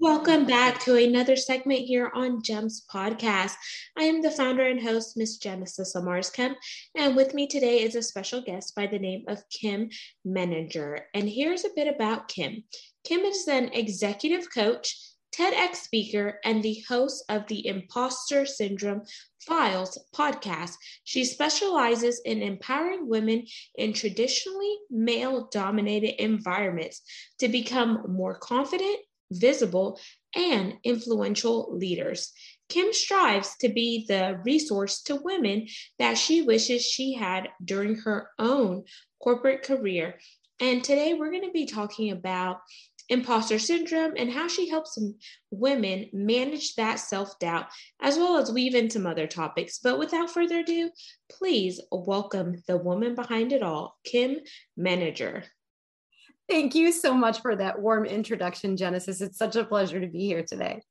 Welcome back to another segment here on GEMS Podcast. I am the founder and host, Miss Genesis Amaris Kemp, and with me today is a special guest by the name of Kim Meninger. And here's a bit about Kim. Kim is an executive coach, TEDx speaker, and the host of the Imposter Syndrome Files podcast. She specializes in empowering women in traditionally male dominated environments to become more confident visible, and influential leaders. Kim strives to be the resource to women that she wishes she had during her own corporate career. And today we're going to be talking about imposter syndrome and how she helps women manage that self doubt, as well as weave in some other topics. But without further ado, please welcome the woman behind it all, Kim Meninger. Thank you so much for that warm introduction, Genesis. It's such a pleasure to be here today.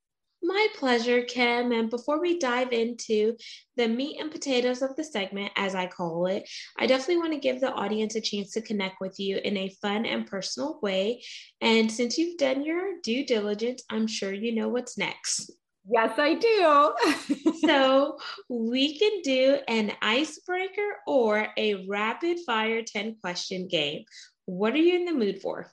My pleasure, Kim. And before we dive into the meat and potatoes of the segment, as I call it, I definitely want to give the audience a chance to connect with you in a fun and personal way. And since you've done your due diligence, I'm sure you know what's next. Yes, I do. so we can do an icebreaker or a rapid fire 10 question game. What are you in the mood for?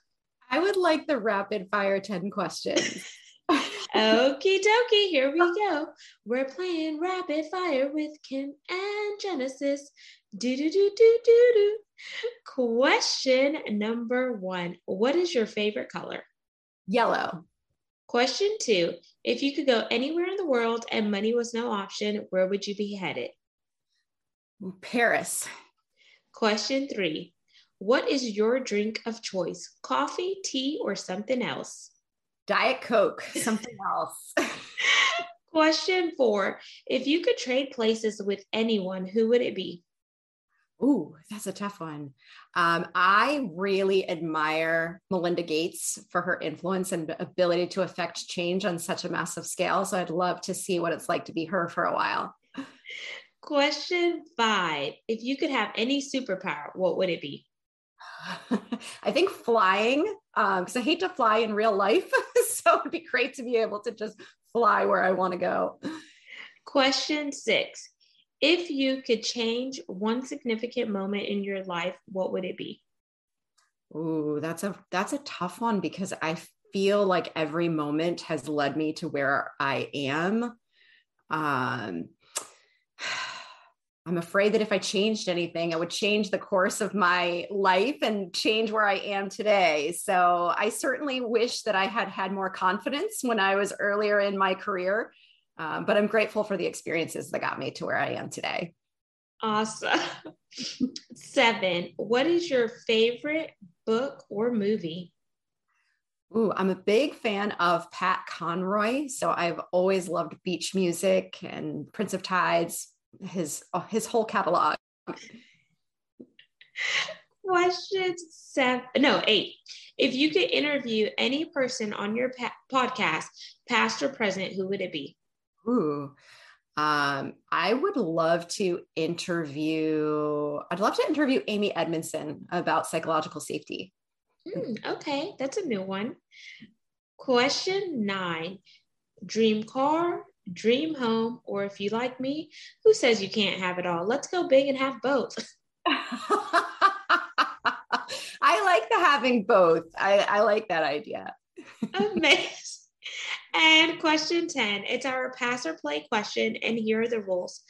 I would like the rapid fire 10 questions. Okie dokie, here we go. Oh. We're playing rapid fire with Kim and Genesis. Do do do do do do. Question number one What is your favorite color? Yellow. Question two If you could go anywhere in the world and money was no option, where would you be headed? Paris. Question three what is your drink of choice? Coffee, tea, or something else? Diet Coke, something else. Question four If you could trade places with anyone, who would it be? Ooh, that's a tough one. Um, I really admire Melinda Gates for her influence and ability to affect change on such a massive scale. So I'd love to see what it's like to be her for a while. Question five If you could have any superpower, what would it be? I think flying, because um, I hate to fly in real life. so it'd be great to be able to just fly where I want to go. Question six If you could change one significant moment in your life, what would it be? Ooh, that's a that's a tough one because I feel like every moment has led me to where I am. Um I'm afraid that if I changed anything, I would change the course of my life and change where I am today. So I certainly wish that I had had more confidence when I was earlier in my career. Um, but I'm grateful for the experiences that got me to where I am today. Awesome. Seven, what is your favorite book or movie? Ooh, I'm a big fan of Pat Conroy. So I've always loved beach music and Prince of Tides, his uh, his whole catalog. Question seven, no eight. If you could interview any person on your pa- podcast, past or present, who would it be? Ooh, um, I would love to interview. I'd love to interview Amy Edmondson about psychological safety. Mm, okay, that's a new one. Question nine: Dream car, dream home, or if you like me, who says you can't have it all? Let's go big and have both. I like the having both. I, I like that idea. Amazing. And question 10 it's our pass or play question, and here are the rules.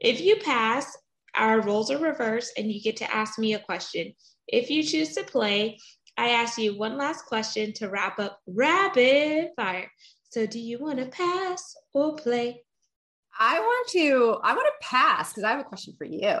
If you pass, our roles are reversed, and you get to ask me a question. If you choose to play, I ask you one last question to wrap up rapid fire. So do you want to pass or play? I want to, I want to pass because I have a question for you.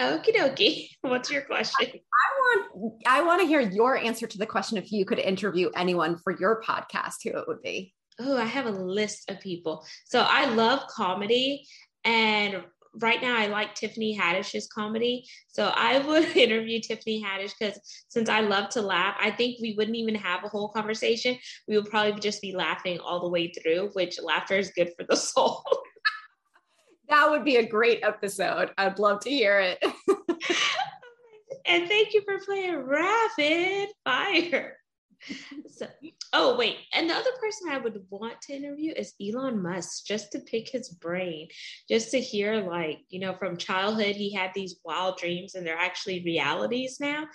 Okie dokie. What's your question? I want I want to hear your answer to the question if you could interview anyone for your podcast, who it would be. Oh, I have a list of people. So I love comedy and right now I like Tiffany Haddish's comedy. So I would interview Tiffany Haddish because since I love to laugh, I think we wouldn't even have a whole conversation. We would probably just be laughing all the way through, which laughter is good for the soul. that would be a great episode. I'd love to hear it. and thank you for playing Rapid Fire so, oh wait, and the other person I would want to interview is Elon Musk, just to pick his brain, just to hear like you know from childhood he had these wild dreams and they're actually realities now,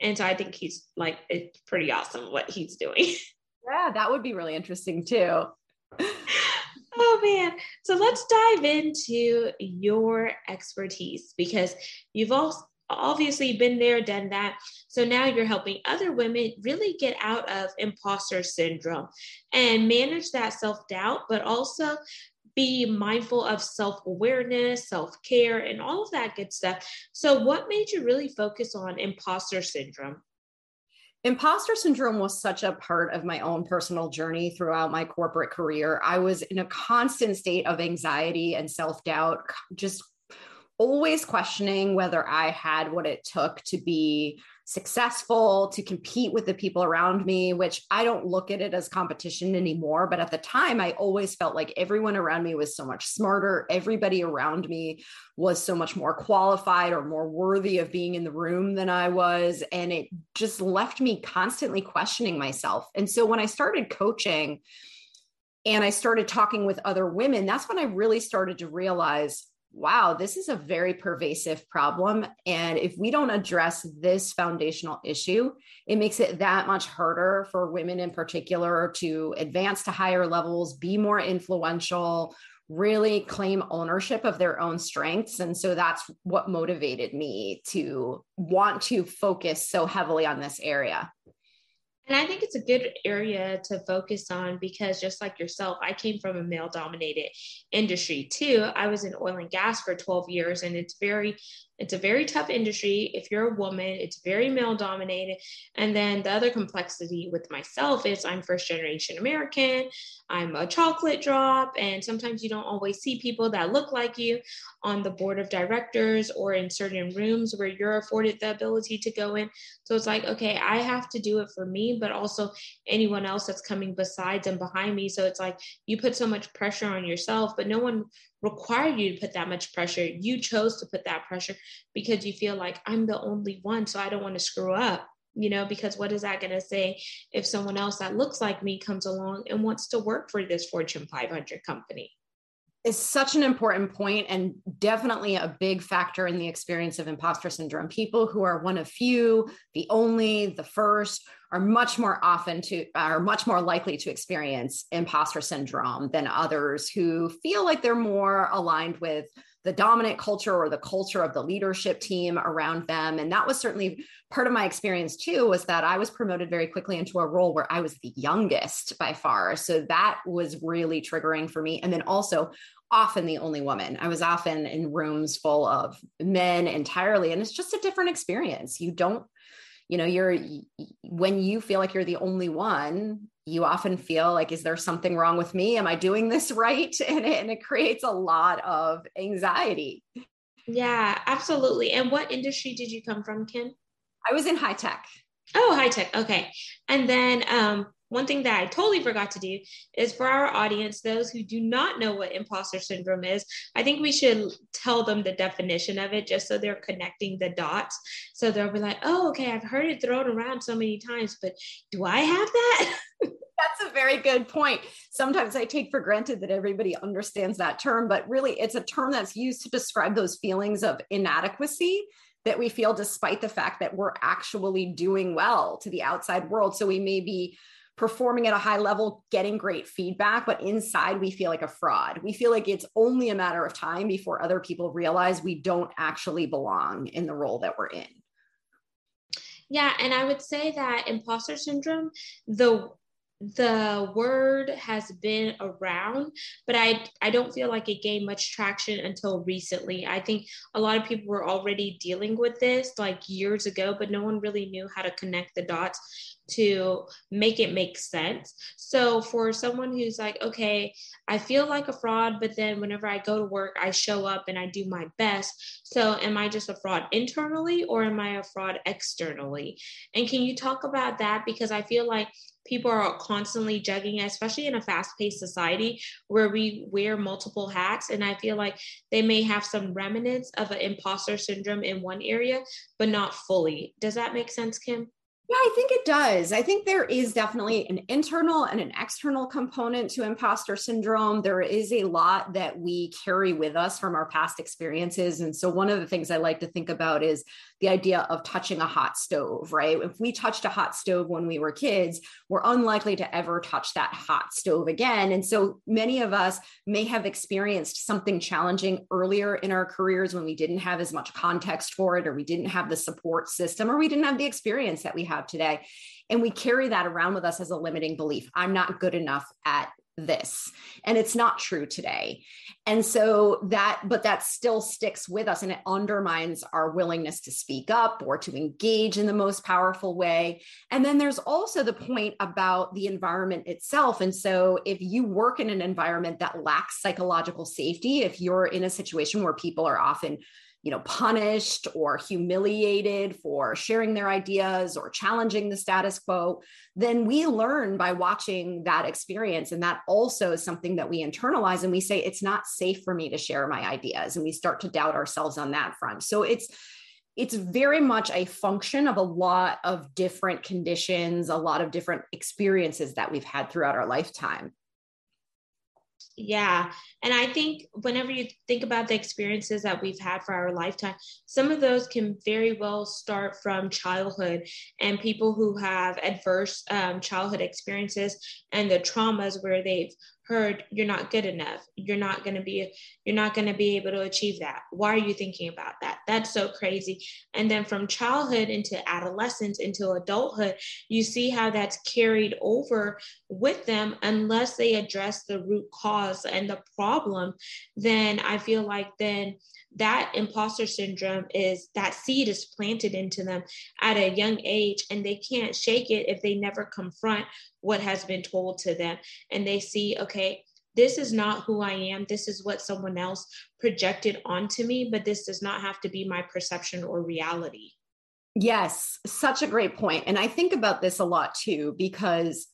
and so I think he's like it's pretty awesome what he's doing. Yeah, that would be really interesting too. oh man. So let's dive into your expertise because you've also obviously been there, done that. So now you're helping other women really get out of imposter syndrome and manage that self doubt, but also be mindful of self awareness, self care, and all of that good stuff. So, what made you really focus on imposter syndrome? Imposter syndrome was such a part of my own personal journey throughout my corporate career. I was in a constant state of anxiety and self doubt, just always questioning whether I had what it took to be successful, to compete with the people around me, which I don't look at it as competition anymore. But at the time, I always felt like everyone around me was so much smarter. Everybody around me was so much more qualified or more worthy of being in the room than I was. And it just left me constantly questioning myself. And so when I started coaching, and I started talking with other women, that's when I really started to realize wow, this is a very pervasive problem. And if we don't address this foundational issue, it makes it that much harder for women in particular to advance to higher levels, be more influential, really claim ownership of their own strengths. And so that's what motivated me to want to focus so heavily on this area. And I think it's a good area to focus on because just like yourself, I came from a male dominated industry too. I was in oil and gas for 12 years and it's very it's a very tough industry. If you're a woman, it's very male dominated. And then the other complexity with myself is I'm first generation American. I'm a chocolate drop. And sometimes you don't always see people that look like you on the board of directors or in certain rooms where you're afforded the ability to go in. So it's like, okay, I have to do it for me, but also anyone else that's coming besides and behind me. So it's like you put so much pressure on yourself, but no one required you to put that much pressure. You chose to put that pressure because you feel like I'm the only one, so I don't want to screw up, you know, because what is that going to say if someone else that looks like me comes along and wants to work for this Fortune 500 company? is such an important point and definitely a big factor in the experience of imposter syndrome. People who are one of few, the only, the first, are much more often to are much more likely to experience imposter syndrome than others who feel like they're more aligned with the dominant culture or the culture of the leadership team around them. And that was certainly part of my experience too was that i was promoted very quickly into a role where i was the youngest by far. So that was really triggering for me. And then also often the only woman. I was often in rooms full of men entirely. And it's just a different experience. You don't you know you're when you feel like you're the only one you often feel like is there something wrong with me? Am i doing this right? And it, and it creates a lot of anxiety. Yeah absolutely. And what industry did you come from kim? I was in high tech. Oh high tech. Okay. And then um one thing that I totally forgot to do is for our audience, those who do not know what imposter syndrome is, I think we should tell them the definition of it just so they're connecting the dots. So they'll be like, oh, okay, I've heard it thrown around so many times, but do I have that? That's a very good point. Sometimes I take for granted that everybody understands that term, but really it's a term that's used to describe those feelings of inadequacy that we feel despite the fact that we're actually doing well to the outside world. So we may be performing at a high level, getting great feedback, but inside we feel like a fraud. We feel like it's only a matter of time before other people realize we don't actually belong in the role that we're in. Yeah, and I would say that imposter syndrome, the the word has been around, but I I don't feel like it gained much traction until recently. I think a lot of people were already dealing with this like years ago, but no one really knew how to connect the dots to make it make sense. So for someone who's like, okay, I feel like a fraud, but then whenever I go to work, I show up and I do my best. So am I just a fraud internally or am I a fraud externally? And can you talk about that because I feel like people are constantly judging, especially in a fast paced society where we wear multiple hats. And I feel like they may have some remnants of an imposter syndrome in one area, but not fully. Does that make sense, Kim? Yeah, I think it does. I think there is definitely an internal and an external component to imposter syndrome. There is a lot that we carry with us from our past experiences. And so, one of the things I like to think about is the idea of touching a hot stove, right? If we touched a hot stove when we were kids, we're unlikely to ever touch that hot stove again. And so, many of us may have experienced something challenging earlier in our careers when we didn't have as much context for it, or we didn't have the support system, or we didn't have the experience that we have today. And we carry that around with us as a limiting belief. I'm not good enough at this and it's not true today and so that but that still sticks with us and it undermines our willingness to speak up or to engage in the most powerful way and then there's also the point about the environment itself and so if you work in an environment that lacks psychological safety if you're in a situation where people are often you know punished or humiliated for sharing their ideas or challenging the status quo then we learn by watching that experience. And that also is something that we internalize and we say it's not safe for me to share my ideas. And we start to doubt ourselves on that front. So it's it's very much a function of a lot of different conditions a lot of different experiences that we've had throughout our lifetime yeah. And I think whenever you think about the experiences that we've had for our lifetime, some of those can very well start from childhood and people who have adverse um, childhood experiences and the traumas where they've heard you're not good enough. You're not going to be you're not going to be able to achieve that. Why are you thinking about that? That's so crazy. And then from childhood into adolescence into adulthood you see how that's carried over with them. Unless they address the root cause and the problem then i feel like then that imposter syndrome is that seed is planted into them at a young age and they can't shake it if they never confront what has been told to them and they see okay this is not who I am. This is what someone else projected onto me, but this does not have to be my perception or reality. Yes, such a great point. And I think about this a lot too, because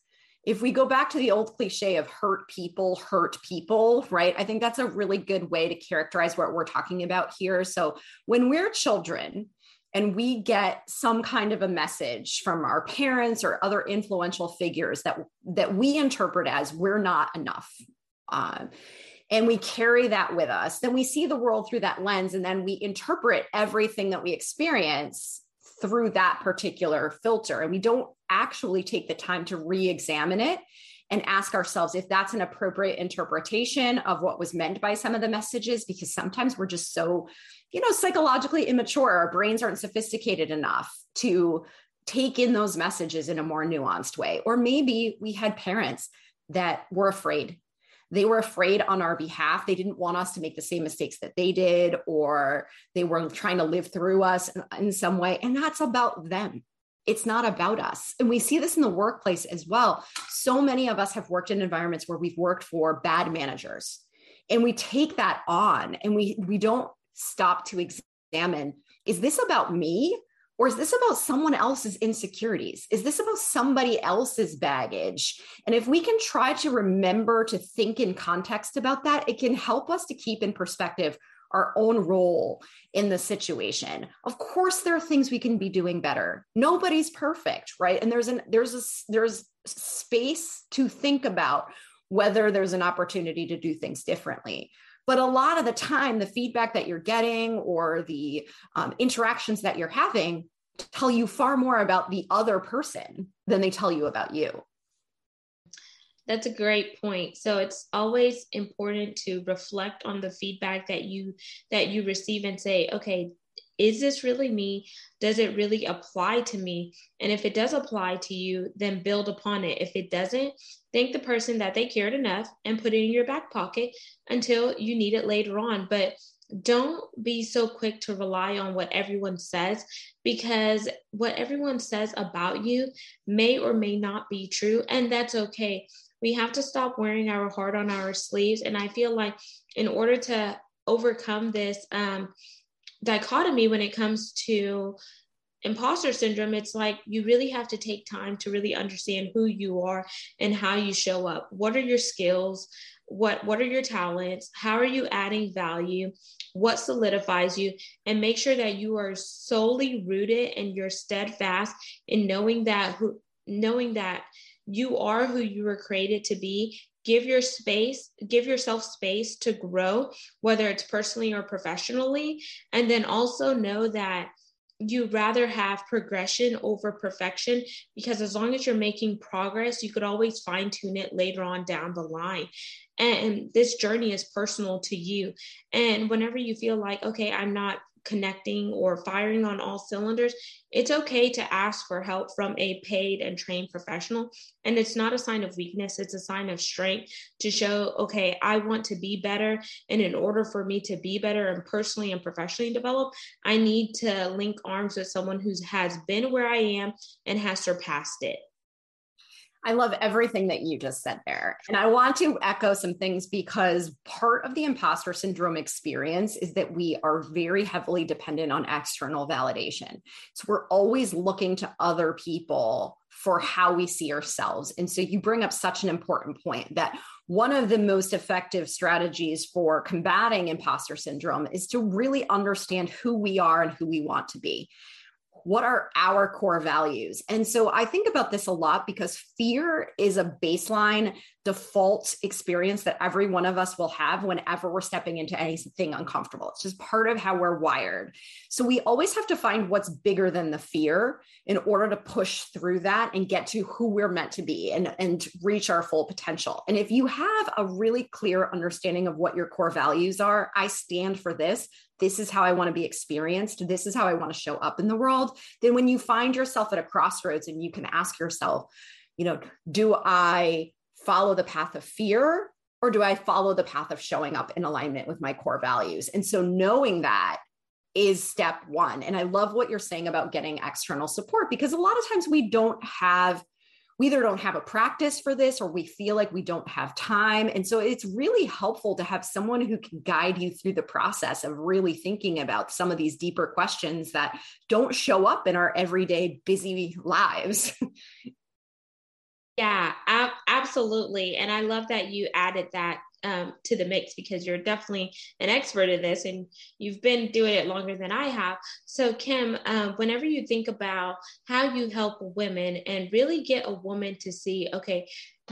if we go back to the old cliche of hurt people hurt people, right? I think that's a really good way to characterize what we're talking about here. So when we're children, and we get some kind of a message from our parents or other influential figures that that we interpret as we're not enough um, and we carry that with us then we see the world through that lens and then we interpret everything that we experience through that particular filter and we don't actually take the time to re-examine it and ask ourselves if that's an appropriate interpretation of what was meant by some of the messages because sometimes we're just so you know psychologically immature our brains aren't sophisticated enough to take in those messages in a more nuanced way or maybe we had parents that were afraid they were afraid on our behalf. They didn't want us to make the same mistakes that they did, or they were trying to live through us in, in some way. And that's about them. It's not about us. And we see this in the workplace as well. So many of us have worked in environments where we've worked for bad managers. And we take that on and we we don't stop to examine is this about me or is this about someone else's insecurities? Is this about somebody else's baggage? And if we can try to remember to think in context about that, it can help us to keep in perspective our own role in the situation. Of course there are things we can be doing better. Nobody's perfect, right? And there's an there's a there's space to think about whether there's an opportunity to do things differently. But a lot of the time, the feedback that you're getting or the um, interactions that you're having tell you far more about the other person than they tell you about you. That's a great point. So it's always important to reflect on the feedback that you that you receive and say, okay, is this really me? Does it really apply to me? And if it does apply to you, then build upon it. If it doesn't, thank the person that they cared enough and put it in your back pocket until you need it later on. But don't be so quick to rely on what everyone says because what everyone says about you may or may not be true, and that's okay. We have to stop wearing our heart on our sleeves. And I feel like in order to overcome this um, dichotomy when it comes to imposter syndrome, it's like you really have to take time to really understand who you are and how you show up. What are your skills? What what are your talents? How are you adding value? What solidifies you? And make sure that you are solely rooted and you're steadfast in knowing that who knowing that you are who you were created to be give your space give yourself space to grow whether it's personally or professionally and then also know that you rather have progression over perfection because as long as you're making progress you could always fine tune it later on down the line. And this journey is personal to you. And whenever you feel like okay i'm not connecting or firing on all cylinders, it's okay to ask for help from a paid and trained professional. And it's not a sign of weakness, it's a sign of strength to show, okay, I want to be better. And in order for me to be better and personally and professionally develop, I need to link arms with someone who has been where I am and has surpassed it. I love everything that you just said there. And I want to echo some things because part of the imposter syndrome experience is that we are very heavily dependent on external validation. So we're always looking to other people for how we see ourselves. And so you bring up such an important point that one of the most effective strategies for combating imposter syndrome is to really understand who we are and who we want to be what are our core values? And so I think about this a lot because fear is a baseline default experience that every one of us will have whenever we're stepping into anything uncomfortable. It's just part of how we're wired. So we always have to find what's bigger than the fear in order to push through that and get to who we're meant to be and, and reach our full potential. And if you have a really clear understanding of what your core values are, I stand for this. This is how I want to be experienced. This is how I want to show up in the world. Then when you find yourself at a crossroads and you can ask yourself, you know, do I follow the path of fear or do I follow the path of showing up in alignment with my core values? And so knowing that is step one. And I love what you're saying about getting external support because a lot of times we don't have we either don't have a practice for this or we feel like we don't have time. And so it's really helpful to have someone who can guide you through the process of really thinking about some of these deeper questions that don't show up in our everyday busy lives. Yeah, ab- absolutely. And I love that you added that um, to the mix because you're definitely an expert in this and you've been doing it longer than I have. So, Kim, um, whenever you think about how you help women and really get a woman to see, okay,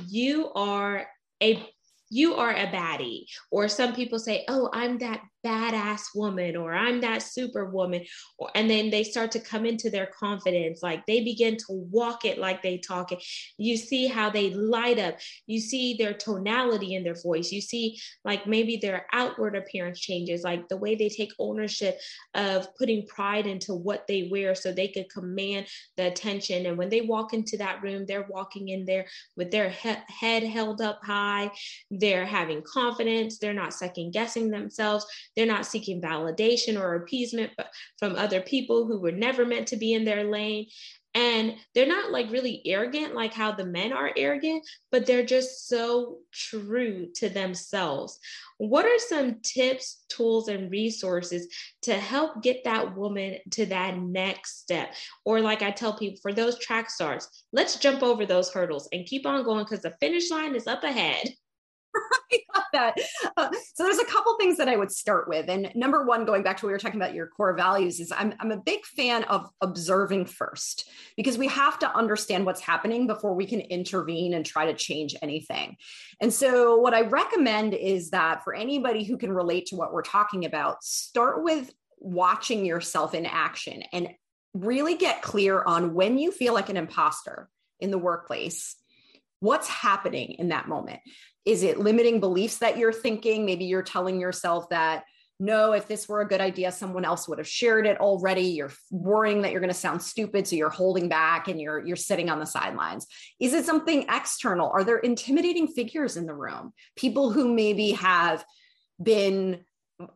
you are a you are a baddie or some people say oh i'm that badass woman or I'm that superwoman. And then they start to come into their confidence. Like they begin to walk it like they talk it. You see how they light up. You see their tonality in their voice. You see like maybe their outward appearance changes, like the way they take ownership of putting pride into what they wear so they could command the attention. And when they walk into that room, they're walking in there with their he- head held up high. They're having confidence. They're not second guessing themselves they're not seeking validation or appeasement from other people who were never meant to be in their lane. And they're not like really arrogant, like how the men are arrogant, but they're just so true to themselves. What are some tips, tools, and resources to help get that woman to that next step? Or, like I tell people, for those track stars, let's jump over those hurdles and keep on going because the finish line is up ahead. I got that. Uh, so there's a couple things that I would start with. And number one, going back to what we were talking about your core values, is I'm, I'm a big fan of observing first because we have to understand what's happening before we can intervene and try to change anything. And so what I recommend is that for anybody who can relate to what we're talking about, start with watching yourself in action and really get clear on when you feel like an imposter in the workplace what's happening in that moment is it limiting beliefs that you're thinking maybe you're telling yourself that no, if this were a good idea, someone else would have shared it already. You're worrying that you're going to sound stupid. So you're holding back and you're, you're sitting on the sidelines. Is it something external? Are there intimidating figures in the room? People who maybe have been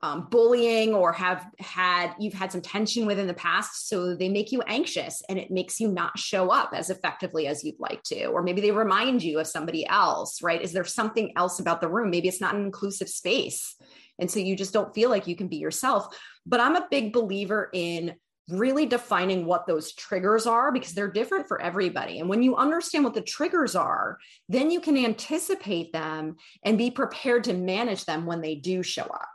um, bullying or have had you've had some tension with in the past so they make you anxious and it makes you not show up as effectively as you'd like to or maybe they remind you of somebody else right is there something else about the room maybe it's not an inclusive space and so you just don't feel like you can be yourself but i'm a big believer in really defining what those triggers are because they're different for everybody. And when you understand what the triggers are, then you can anticipate them and be prepared to manage them when they do show up.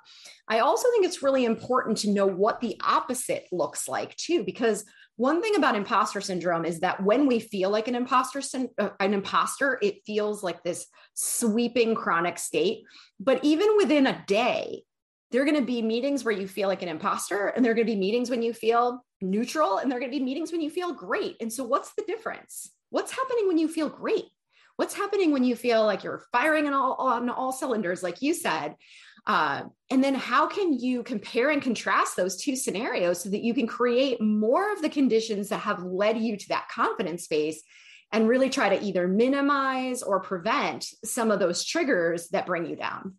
I also think it's really important to know what the opposite looks like too, because one thing about imposter syndrome is that when we feel like an imposter, uh, an imposter, it feels like this sweeping chronic state. But even within a day, there are going to be meetings where you feel like an imposter, and there are going to be meetings when you feel neutral, and there are going to be meetings when you feel great. And so, what's the difference? What's happening when you feel great? What's happening when you feel like you're firing on all, on all cylinders, like you said? Uh, and then how can you compare and contrast those two scenarios so that you can create more of the conditions that have led you to that confidence space and really try to either minimize or prevent some of those triggers that bring you down?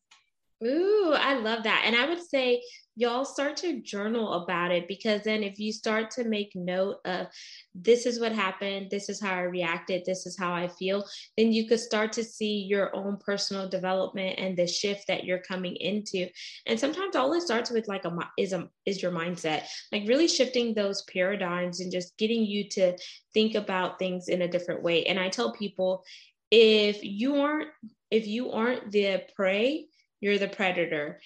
Ooh, I love that. And I would say y'all start to journal about it because then if you start to make note of this is what happened, this is how I reacted, this is how I feel, then you could start to see your own personal development and the shift that you're coming into. And sometimes all it starts with like a is a is your mindset, like really shifting those paradigms and just getting you to think about things in a different way. And I tell people if you aren't if you aren't the prey you're the predator.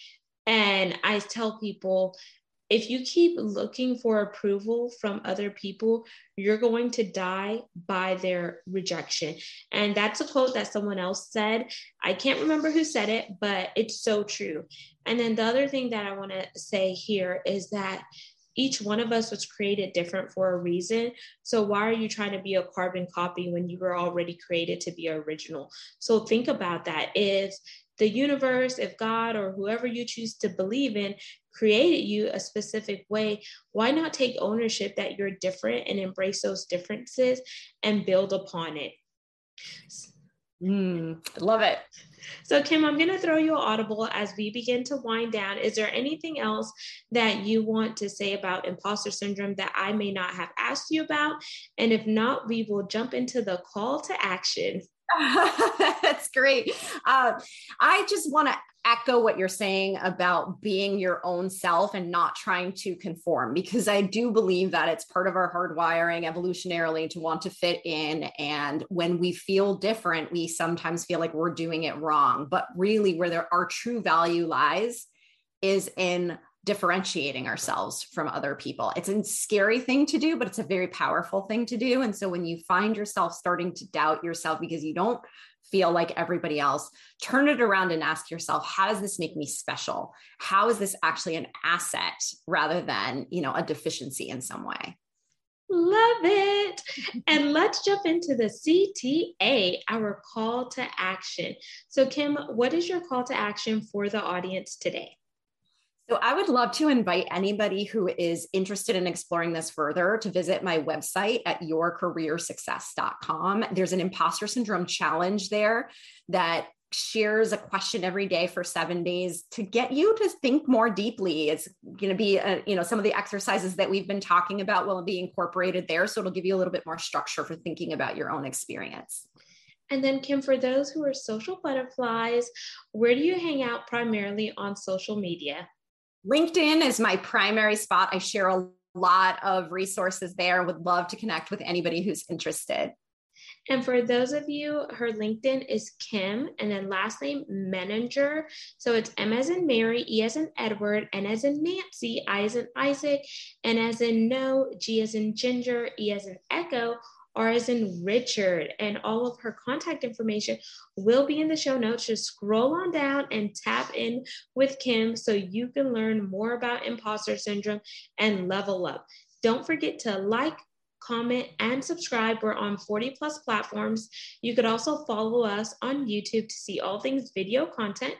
And I tell people if you keep looking for approval from other people, you're going to die by their rejection. And that's a quote that someone else said. I can't remember who said it, but it's so true. And then the other thing that I want to say here is that each one of us was created different for a reason. So why are you trying to be a carbon copy when you were already created to be original? So think about that. If the universe, if God or whoever you choose to believe in created you a specific way, why not take ownership that you're different and embrace those differences and build upon it? Mm, love it. So, Kim, I'm going to throw you an audible as we begin to wind down. Is there anything else that you want to say about imposter syndrome that I may not have asked you about? And if not, we will jump into the call to action. That's great. Uh, I just want to echo what you're saying about being your own self and not trying to conform, because I do believe that it's part of our hardwiring evolutionarily to want to fit in. And when we feel different, we sometimes feel like we're doing it wrong. But really, where there, our true value lies is in differentiating ourselves from other people. It's a scary thing to do, but it's a very powerful thing to do. And so when you find yourself starting to doubt yourself because you don't feel like everybody else, turn it around and ask yourself, how does this make me special? How is this actually an asset rather than, you know, a deficiency in some way? Love it. And let's jump into the CTA, our call to action. So, Kim, what is your call to action for the audience today? So I would love to invite anybody who is interested in exploring this further to visit my website at yourcareersuccess.com. There's an imposter syndrome challenge there that shares a question every day for seven days to get you to think more deeply it's going to be a, uh, you know some of the exercises that we've been talking about will be incorporated there so it'll give you a little bit more structure for thinking about your own experience and then, Kim, for those who are social butterflies, where do you hang out primarily on social media? LinkedIn is my primary spot. I share a lot of resources there. Would love to connect with anybody who's interested. And for those of you, her LinkedIn is Kim, and then last name Meninger. So it's M as in Mary, E as in Edward, N as in Nancy, I as in Isaac, N as in No, G as in Ginger, E as in Echo, R as in Richard, and all of her contact information will be in the show notes. Just scroll on down and tap in with Kim so you can learn more about imposter syndrome and level up. Don't forget to like, comment, and subscribe. We're on 40 plus platforms. You could also follow us on YouTube to see all things video content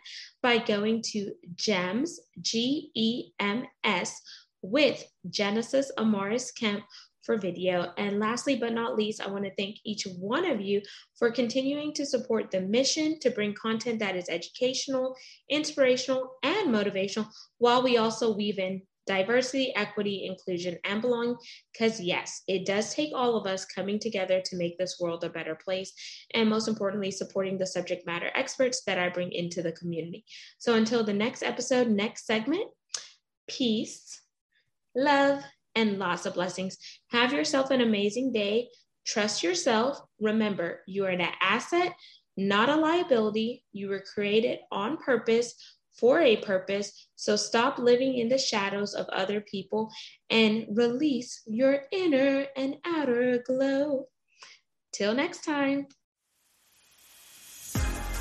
by going to GEMS, G E M S, with Genesis Amaris Kemp for video. And lastly, but not least, I want to thank each one of you for continuing to support the mission to bring content that is educational, inspirational, and motivational, while we also weave in diversity, equity, inclusion, and belonging. Because, yes, it does take all of us coming together to make this world a better place. And most importantly, supporting the subject matter experts that I bring into the community. So, until the next episode, next segment, peace, love, and lots of blessings. Have yourself an amazing day. Trust yourself. Remember, you are an asset, not a liability. You were created on purpose for a purpose. So stop living in the shadows of other people and release your inner and outer glow. Till next time.